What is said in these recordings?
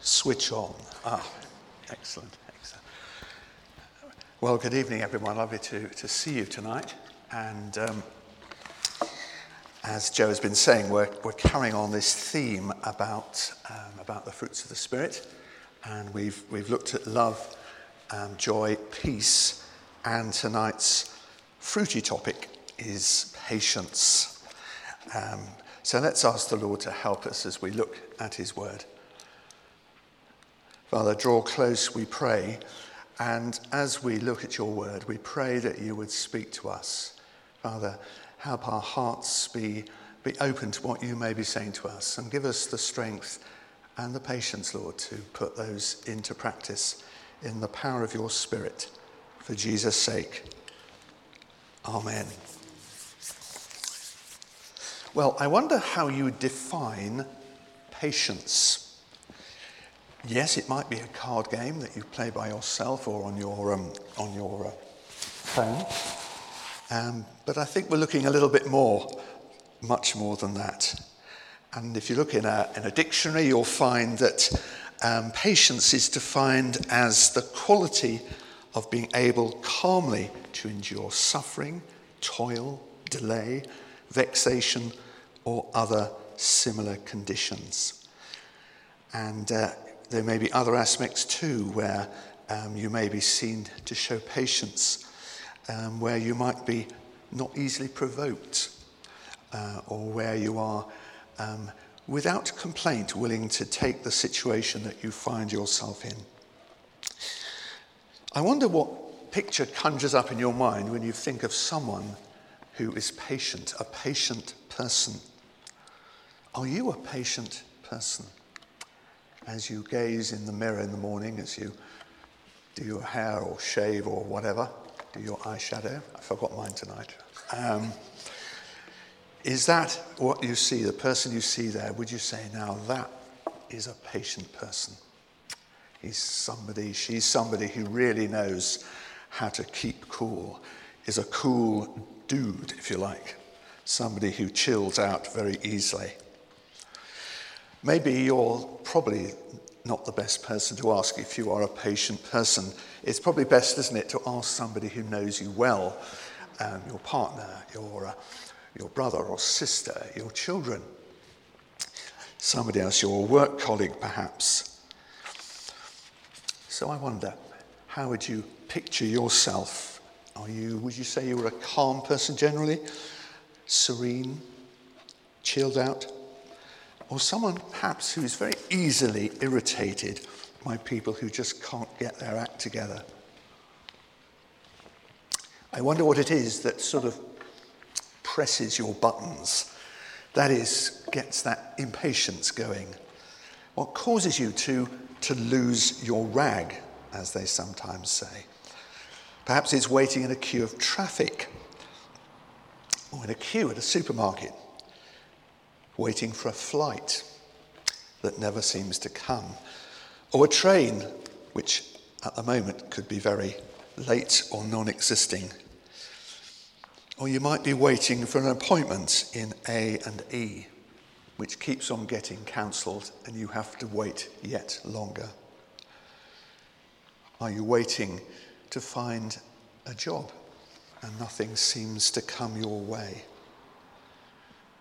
switch on. Ah, excellent, excellent. Well, good evening, everyone. Lovely to, to see you tonight. And um, as Joe has been saying, we're, we're carrying on this theme about, um, about the fruits of the Spirit. And we've, we've looked at love, um, joy, peace, and tonight's fruity topic is patience. Um, so let's ask the Lord to help us as we look at his word. Father, draw close, we pray. And as we look at your word, we pray that you would speak to us. Father, help our hearts be, be open to what you may be saying to us and give us the strength and the patience, Lord, to put those into practice in the power of your Spirit. For Jesus' sake. Amen. Well, I wonder how you define patience. Yes, it might be a card game that you play by yourself or on your, um, on your uh, phone. Um, but I think we're looking a little bit more, much more than that. And if you look in a, in a dictionary, you'll find that um, patience is defined as the quality of being able calmly to endure suffering, toil, delay, vexation, or other similar conditions. And uh, there may be other aspects too where um, you may be seen to show patience, um, where you might be not easily provoked, uh, or where you are um, without complaint willing to take the situation that you find yourself in. I wonder what picture conjures up in your mind when you think of someone who is patient, a patient person. Are you a patient person? As you gaze in the mirror in the morning, as you do your hair or shave or whatever, do your eyeshadow. I forgot mine tonight. Um, is that what you see, the person you see there? Would you say, now that is a patient person? He's somebody, she's somebody who really knows how to keep cool, is a cool dude, if you like, somebody who chills out very easily. Maybe you're probably not the best person to ask if you are a patient person. It's probably best, isn't it, to ask somebody who knows you well, um, your partner, your, uh, your brother or sister, your children, somebody else, your work colleague perhaps. So I wonder, how would you picture yourself are you, would you say you were a calm person generally? Serene? Chilled out? Or someone perhaps who's very easily irritated by people who just can't get their act together? I wonder what it is that sort of presses your buttons. That is, gets that impatience going. What causes you to, to lose your rag, as they sometimes say? Perhaps it's waiting in a queue of traffic or in a queue at a supermarket, waiting for a flight that never seems to come, or a train which at the moment could be very late or non existing. Or you might be waiting for an appointment in A and E, which keeps on getting cancelled and you have to wait yet longer. Are you waiting to find a job and nothing seems to come your way.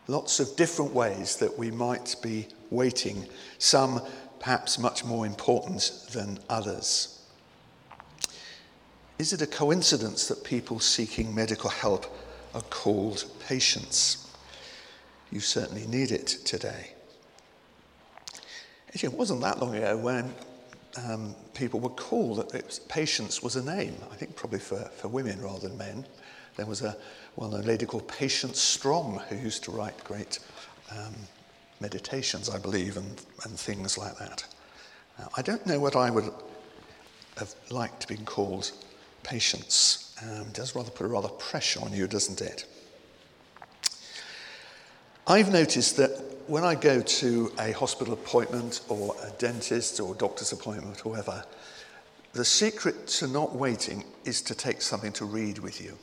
Lots of different ways that we might be waiting, some perhaps much more important than others. Is it a coincidence that people seeking medical help are called patients? You certainly need it today. Actually, It wasn't that long ago when um, people were cool that was, Patience was a name, I think probably for, for women rather than men. There was a well-known lady called Patience Strong who used to write great um, meditations, I believe, and, and things like that. I don't know what I would have liked to be called patience. Um, it does rather put a rather pressure on you, doesn't it? I've noticed that when I go to a hospital appointment or a dentist or doctor's appointment or whatever, the secret to not waiting is to take something to read with you.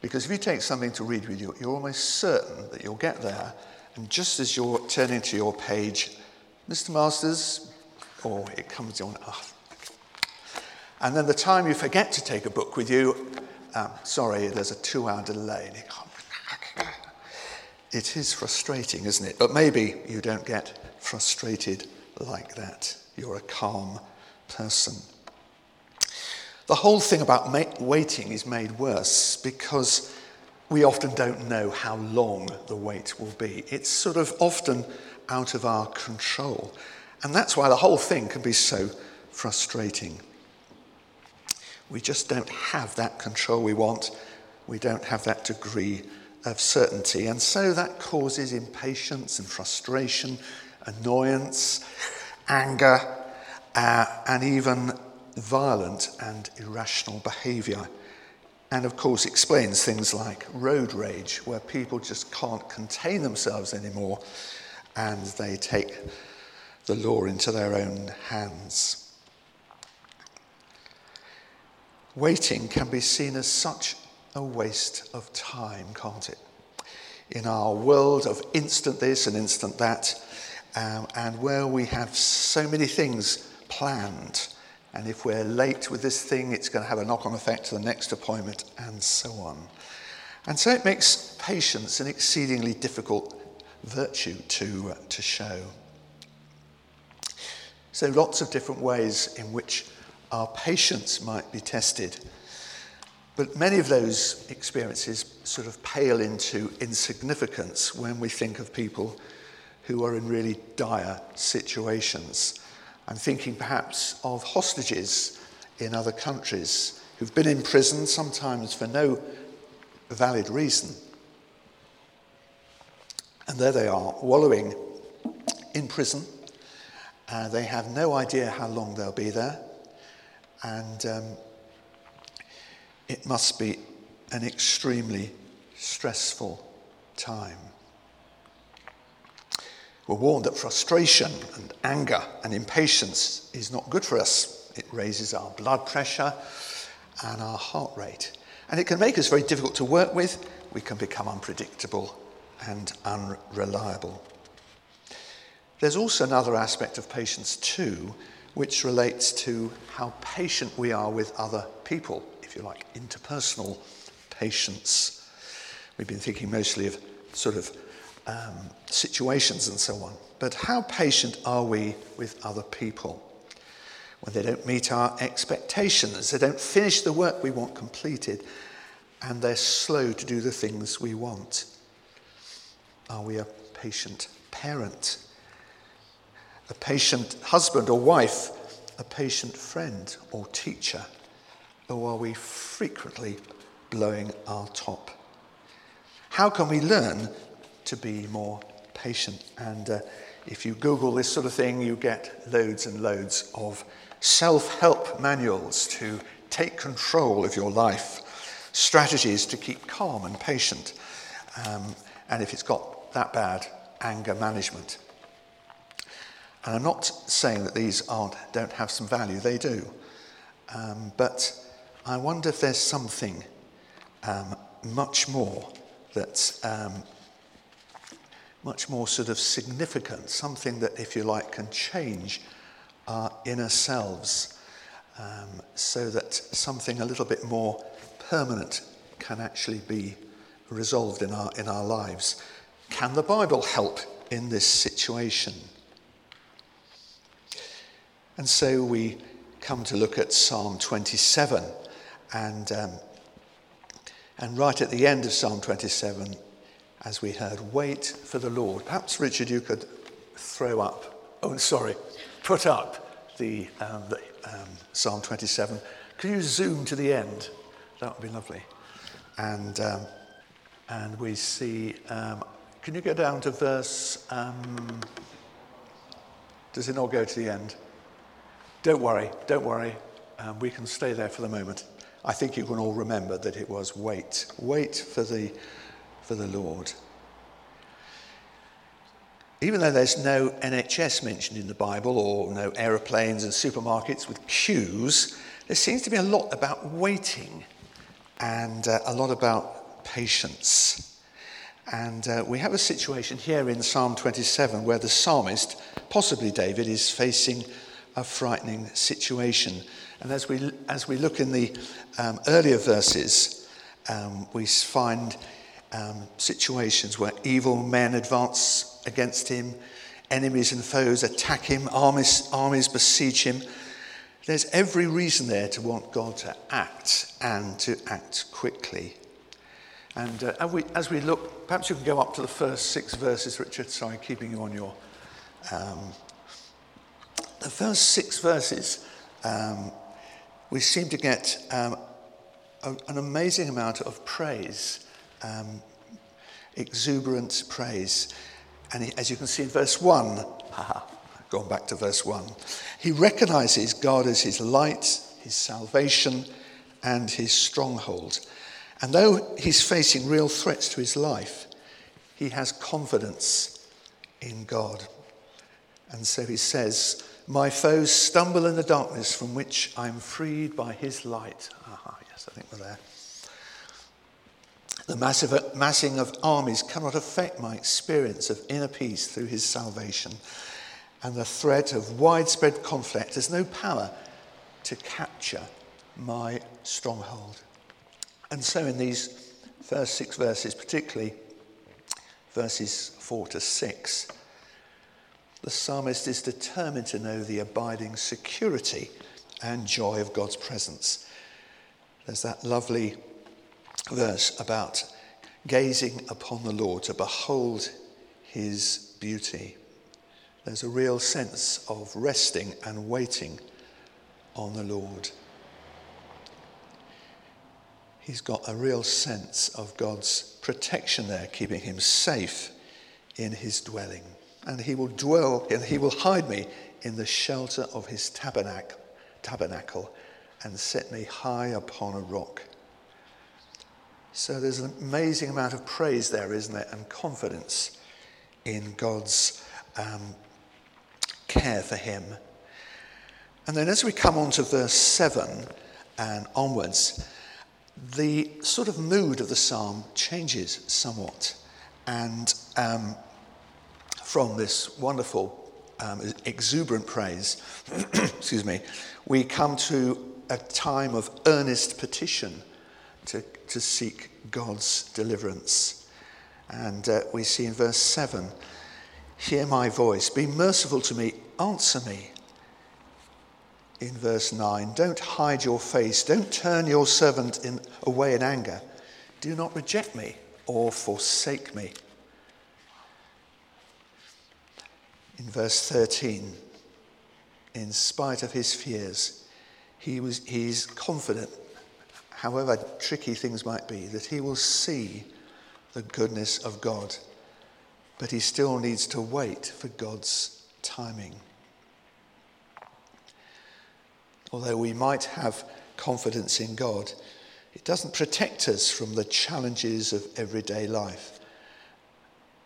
Because if you take something to read with you, you're almost certain that you'll get there, and just as you're turning to your page, Mr. Masters, or it comes on. Oh. And then the time you forget to take a book with you, um, sorry, there's a two hour delay. It is frustrating, isn't it? But maybe you don't get frustrated like that. You're a calm person. The whole thing about waiting is made worse because we often don't know how long the wait will be. It's sort of often out of our control. And that's why the whole thing can be so frustrating. We just don't have that control we want. We don't have that degree of certainty. And so that causes impatience and frustration, annoyance, anger, uh, and even violent and irrational behavior. And of course, explains things like road rage, where people just can't contain themselves anymore and they take the law into their own hands. Waiting can be seen as such a waste of time, can't it? In our world of instant this and instant that, um, and where we have so many things planned, and if we're late with this thing, it's going to have a knock on effect to the next appointment, and so on. And so it makes patience an exceedingly difficult virtue to, uh, to show. So, lots of different ways in which our patience might be tested. But many of those experiences sort of pale into insignificance when we think of people who are in really dire situations. I'm thinking perhaps of hostages in other countries who've been in prison, sometimes for no valid reason. And there they are, wallowing in prison uh, they have no idea how long they'll be there, and um, it must be an extremely stressful time. We're warned that frustration and anger and impatience is not good for us. It raises our blood pressure and our heart rate. And it can make us very difficult to work with. We can become unpredictable and unreliable. There's also another aspect of patience, too, which relates to how patient we are with other people, if you like, interpersonal patience. We've been thinking mostly of sort of um, situations and so on. But how patient are we with other people? When they don't meet our expectations, they don't finish the work we want completed, and they're slow to do the things we want. Are we a patient parent? a patient husband or wife, a patient friend or teacher? Or are we frequently blowing our top? How can we learn to be more patient? And uh, if you Google this sort of thing, you get loads and loads of self help manuals to take control of your life, strategies to keep calm and patient. Um, and if it's got that bad, anger management. And I'm not saying that these aren't, don't have some value, they do. Um, but I wonder if there's something um, much more that's um, much more sort of significant, something that, if you like, can change our inner selves um, so that something a little bit more permanent can actually be resolved in our, in our lives. Can the Bible help in this situation? And so we come to look at Psalm 27. And, um, and right at the end of Psalm 27, as we heard, wait for the Lord. Perhaps, Richard, you could throw up, oh, sorry, put up the, um, the um, Psalm 27. Could you zoom to the end? That would be lovely. And, um, and we see, um, can you go down to verse, um, does it not go to the end? Don't worry, don't worry. Um, we can stay there for the moment. I think you can all remember that it was wait. Wait for the, for the Lord. Even though there's no NHS mentioned in the Bible or no aeroplanes and supermarkets with queues, there seems to be a lot about waiting and uh, a lot about patience. And uh, we have a situation here in Psalm 27 where the psalmist, possibly David, is facing a frightening situation. And as we, as we look in the um, earlier verses, um, we find um, situations where evil men advance against him, enemies and foes attack him, armies, armies besiege him. There's every reason there to want God to act and to act quickly. And uh, as, we, as we look, perhaps you can go up to the first six verses, Richard. Sorry, keeping you on your. Um, the first six verses, um, we seem to get um, a, an amazing amount of praise, um, exuberant praise. And as you can see in verse 1, haha, going back to verse 1, he recognizes God as his light, his salvation, and his stronghold. And though he's facing real threats to his life, he has confidence in God. And so he says, My foes stumble in the darkness from which I'm freed by his light. Aha, yes, I think we're there. The massive uh, massing of armies cannot affect my experience of inner peace through his salvation. And the threat of widespread conflict has no power to capture my stronghold. And so, in these first six verses, particularly verses four to six, the psalmist is determined to know the abiding security and joy of God's presence. There's that lovely verse about gazing upon the Lord to behold his beauty. There's a real sense of resting and waiting on the Lord. He's got a real sense of God's protection there, keeping him safe in his dwelling. And he will dwell, and he will hide me in the shelter of his tabernacle, tabernacle and set me high upon a rock. So there's an amazing amount of praise there, isn't there, and confidence in God's um, care for him. And then as we come on to verse 7 and onwards, the sort of mood of the psalm changes somewhat. And um, from this wonderful, um, exuberant praise, excuse me, we come to a time of earnest petition to, to seek God's deliverance. And uh, we see in verse 7 Hear my voice, be merciful to me, answer me. In verse 9, don't hide your face, don't turn your servant in, away in anger. Do not reject me or forsake me. In verse 13, in spite of his fears, he was, he's confident however tricky things might be, that he will see the goodness of God. But he still needs to wait for God's timing. Although we might have confidence in God, it doesn't protect us from the challenges of everyday life.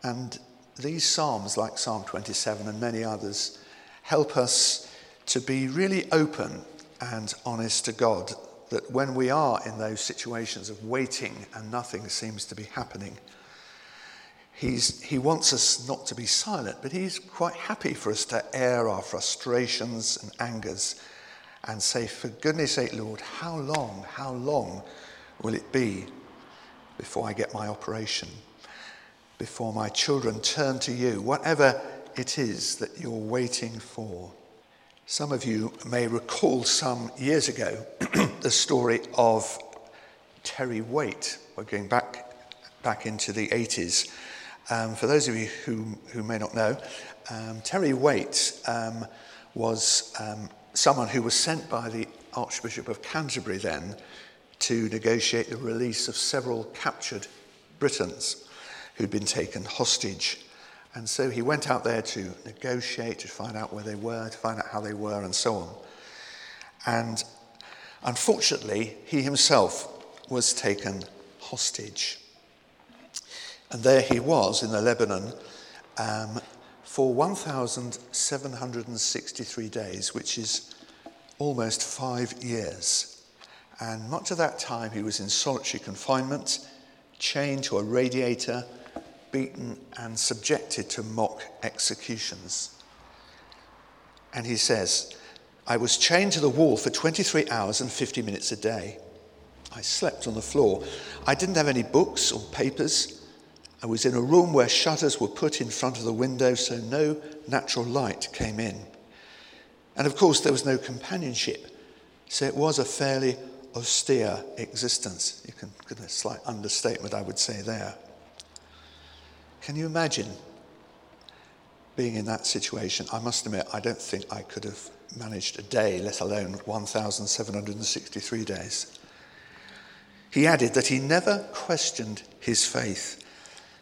And these Psalms, like Psalm 27 and many others, help us to be really open and honest to God that when we are in those situations of waiting and nothing seems to be happening, he's, he wants us not to be silent, but he's quite happy for us to air our frustrations and angers and say, For goodness sake, Lord, how long, how long will it be before I get my operation? Before my children turn to you? Whatever it is that you're waiting for. Some of you may recall some years ago the story of Terry Waite. We're going back, back into the 80s. Um, for those of you who, who may not know, um, Terry Waite um, was um, someone who was sent by the Archbishop of Canterbury then to negotiate the release of several captured Britons who'd been taken hostage. And so he went out there to negotiate, to find out where they were, to find out how they were, and so on. And unfortunately, he himself was taken hostage. And there he was in the Lebanon um, for 1,763 days, which is almost five years. And much of that time he was in solitary confinement, chained to a radiator beaten and subjected to mock executions. And he says, I was chained to the wall for 23 hours and 50 minutes a day. I slept on the floor. I didn't have any books or papers. I was in a room where shutters were put in front of the window so no natural light came in. And of course, there was no companionship. So it was a fairly austere existence. You can get a slight understatement, I would say, there. Can you imagine being in that situation? I must admit, I don't think I could have managed a day, let alone 1,763 days. He added that he never questioned his faith.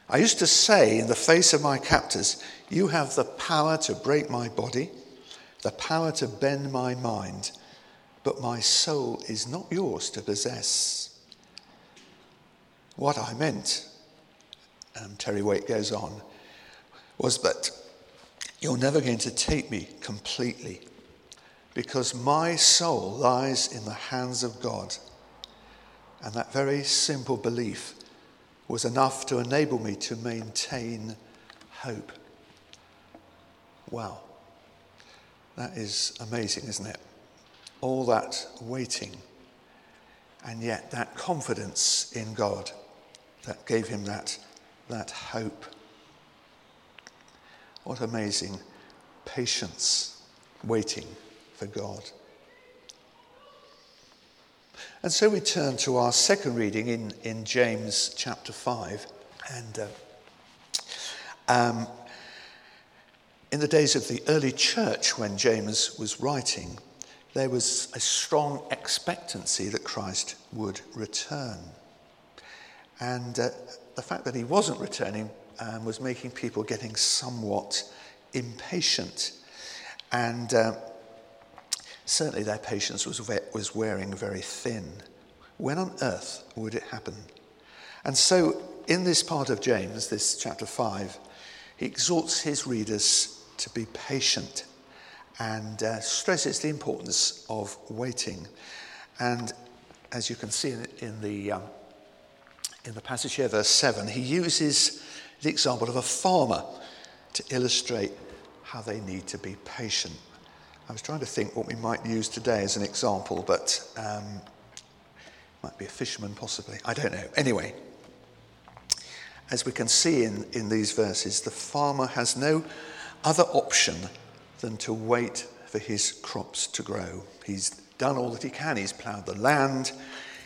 I used to say in the face of my captors, You have the power to break my body, the power to bend my mind, but my soul is not yours to possess. What I meant, um, Terry Waite goes on, was that you're never going to take me completely because my soul lies in the hands of God. And that very simple belief was enough to enable me to maintain hope. Wow. That is amazing, isn't it? All that waiting, and yet that confidence in God that gave him that, that hope. What amazing patience waiting for God. And so we turn to our second reading in, in James chapter 5. And uh, um, in the days of the early church, when James was writing, there was a strong expectancy that Christ would return. And uh, the fact that he wasn't returning um, was making people getting somewhat impatient. And uh, Certainly their patience was, was wearing very thin. When on earth would it happen? And so, in this part of James, this chapter 5, he exhorts his readers to be patient and uh, stresses the importance of waiting. And as you can see in, in the, um, in the passage here, verse 7, he uses the example of a farmer to illustrate how they need to be patient. I was trying to think what we might use today as an example, but um, might be a fisherman possibly. I don't know. Anyway, as we can see in, in these verses, the farmer has no other option than to wait for his crops to grow. He's done all that he can. He's ploughed the land,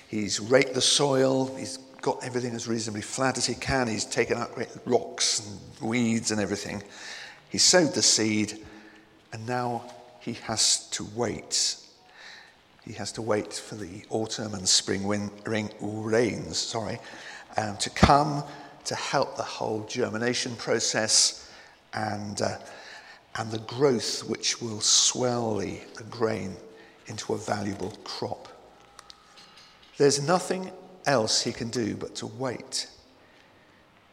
he's raked the soil, he's got everything as reasonably flat as he can, he's taken out rocks and weeds and everything. He sowed the seed, and now he has to wait. He has to wait for the autumn and spring rains sorry, um, to come to help the whole germination process and, uh, and the growth which will swell the, the grain into a valuable crop. There's nothing else he can do but to wait.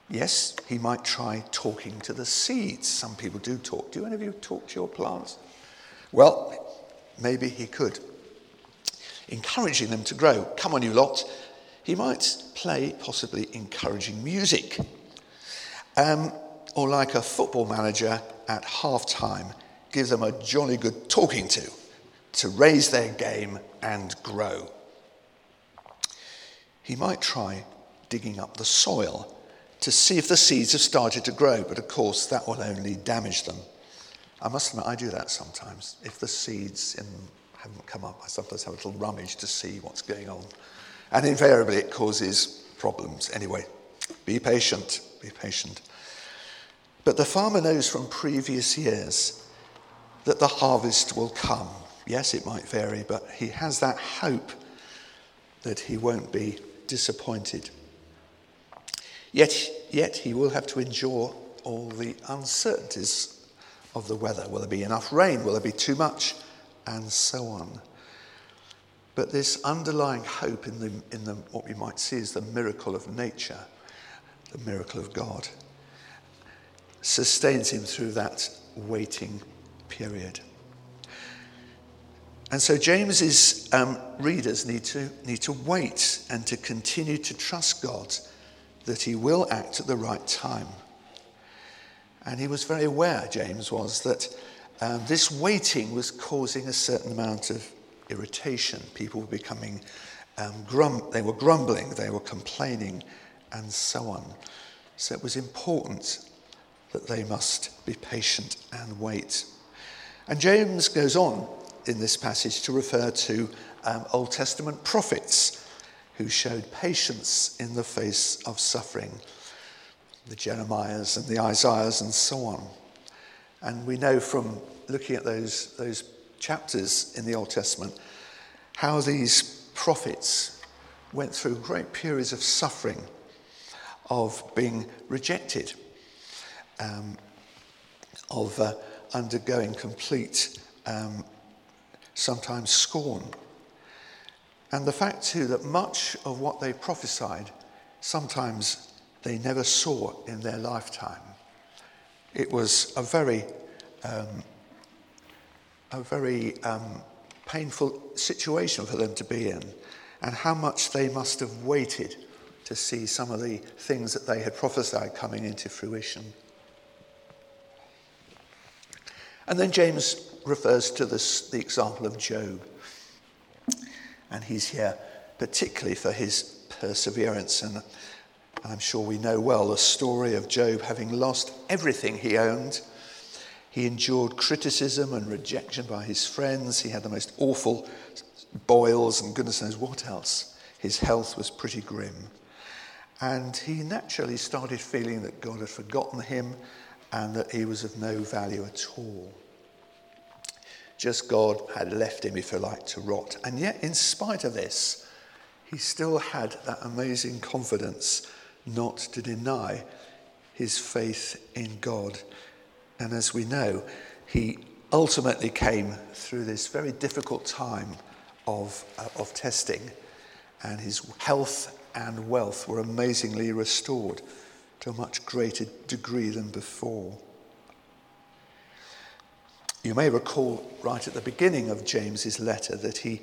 Yes, he might try talking to the seeds. Some people do talk. Do any of you talk to your plants? Well, maybe he could. Encouraging them to grow. Come on, you lot. He might play possibly encouraging music. Um, or like a football manager at half time, give them a jolly good talking to to raise their game and grow. He might try digging up the soil to see if the seeds have started to grow, but of course that will only damage them. I must admit, I do that sometimes. If the seeds in, haven't come up, I sometimes have a little rummage to see what's going on. And invariably, it causes problems. Anyway, be patient, be patient. But the farmer knows from previous years that the harvest will come. Yes, it might vary, but he has that hope that he won't be disappointed. Yet, yet he will have to endure all the uncertainties of the weather. Will there be enough rain? Will there be too much? And so on. But this underlying hope in, the, in the, what we might see as the miracle of nature, the miracle of God, sustains him through that waiting period. And so James's um, readers need to, need to wait and to continue to trust God that he will act at the right time. And he was very aware, James was, that um, this waiting was causing a certain amount of irritation. People were becoming, um, grum- they were grumbling, they were complaining, and so on. So it was important that they must be patient and wait. And James goes on in this passage to refer to um, Old Testament prophets who showed patience in the face of suffering the Jeremiahs and the Isaiahs and so on. And we know from looking at those, those chapters in the Old Testament how these prophets went through great periods of suffering, of being rejected, um, of uh, undergoing complete, um, sometimes scorn. And the fact, too, that much of what they prophesied sometimes they never saw in their lifetime. It was a very, um, a very um, painful situation for them to be in, and how much they must have waited to see some of the things that they had prophesied coming into fruition. And then James refers to this, the example of Job. And he's here particularly for his perseverance. I'm sure we know well the story of Job having lost everything he owned. He endured criticism and rejection by his friends. He had the most awful boils and goodness knows what else. His health was pretty grim. And he naturally started feeling that God had forgotten him and that he was of no value at all. Just God had left him, if you like, to rot. And yet, in spite of this, he still had that amazing confidence not to deny his faith in God. And as we know, he ultimately came through this very difficult time of, uh, of testing, and his health and wealth were amazingly restored to a much greater degree than before. You may recall right at the beginning of James's letter that he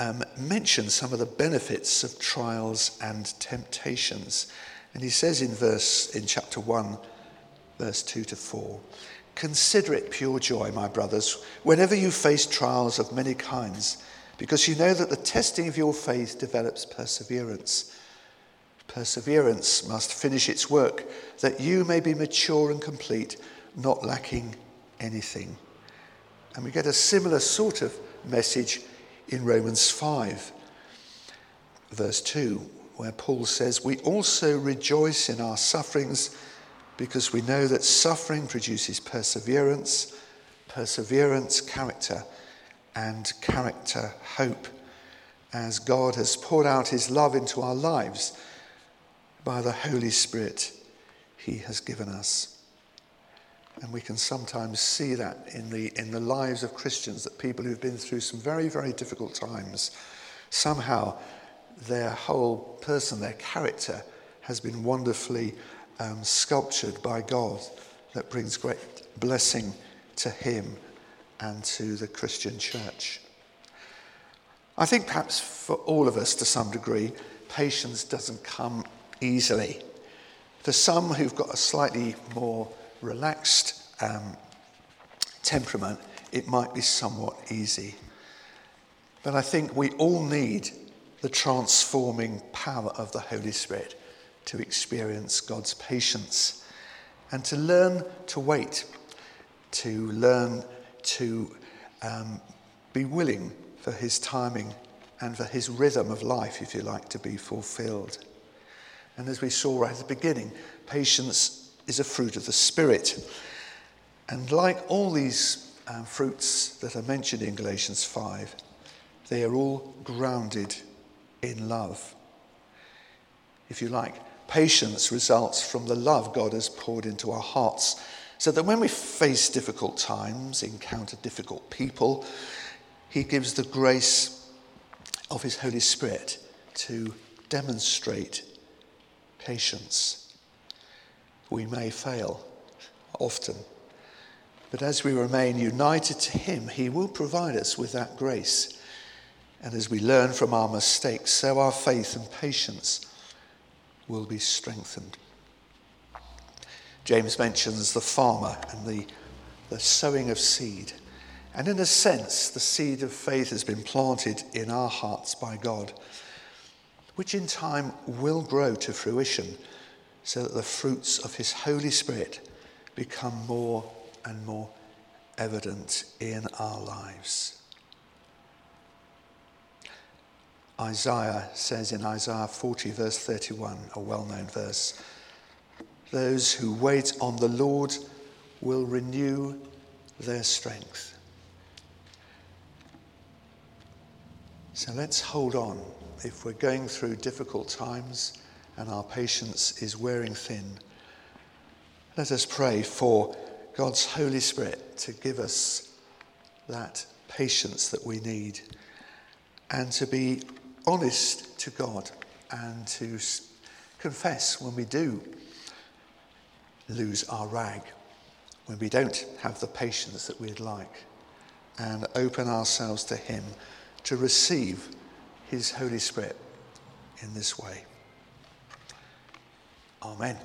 um, mentions some of the benefits of trials and temptations. And he says in verse in chapter 1, verse 2 to 4, Consider it pure joy, my brothers, whenever you face trials of many kinds, because you know that the testing of your faith develops perseverance. Perseverance must finish its work, that you may be mature and complete, not lacking anything. And we get a similar sort of message in Romans 5, verse 2, where Paul says, We also rejoice in our sufferings because we know that suffering produces perseverance, perseverance, character, and character, hope, as God has poured out his love into our lives by the Holy Spirit he has given us. And we can sometimes see that in the, in the lives of Christians, that people who've been through some very, very difficult times, somehow their whole person, their character, has been wonderfully um, sculptured by God that brings great blessing to him and to the Christian church. I think perhaps for all of us to some degree, patience doesn't come easily. For some who've got a slightly more relaxed um, temperament, it might be somewhat easy. But I think we all need the transforming power of the Holy Spirit to experience God's patience and to learn to wait, to learn to um, be willing for His timing and for His rhythm of life, if you like, to be fulfilled. And as we saw right at the beginning, patience is a fruit of the Spirit. And like all these um, fruits that are mentioned in Galatians 5, they are all grounded in love. If you like, patience results from the love God has poured into our hearts. So that when we face difficult times, encounter difficult people, He gives the grace of His Holy Spirit to demonstrate patience. We may fail often. But as we remain united to Him, He will provide us with that grace. And as we learn from our mistakes, so our faith and patience will be strengthened. James mentions the farmer and the the sowing of seed. And in a sense, the seed of faith has been planted in our hearts by God, which in time will grow to fruition so that the fruits of His Holy Spirit become more and more evident in our lives. Isaiah says in Isaiah 40, verse 31, a well known verse, those who wait on the Lord will renew their strength. So let's hold on. If we're going through difficult times and our patience is wearing thin, let us pray for God's Holy Spirit to give us that patience that we need and to be honest to God and to confess when we do lose our rag, when we don't have the patience that we'd like, and open ourselves to Him to receive His Holy Spirit in this way. Amen.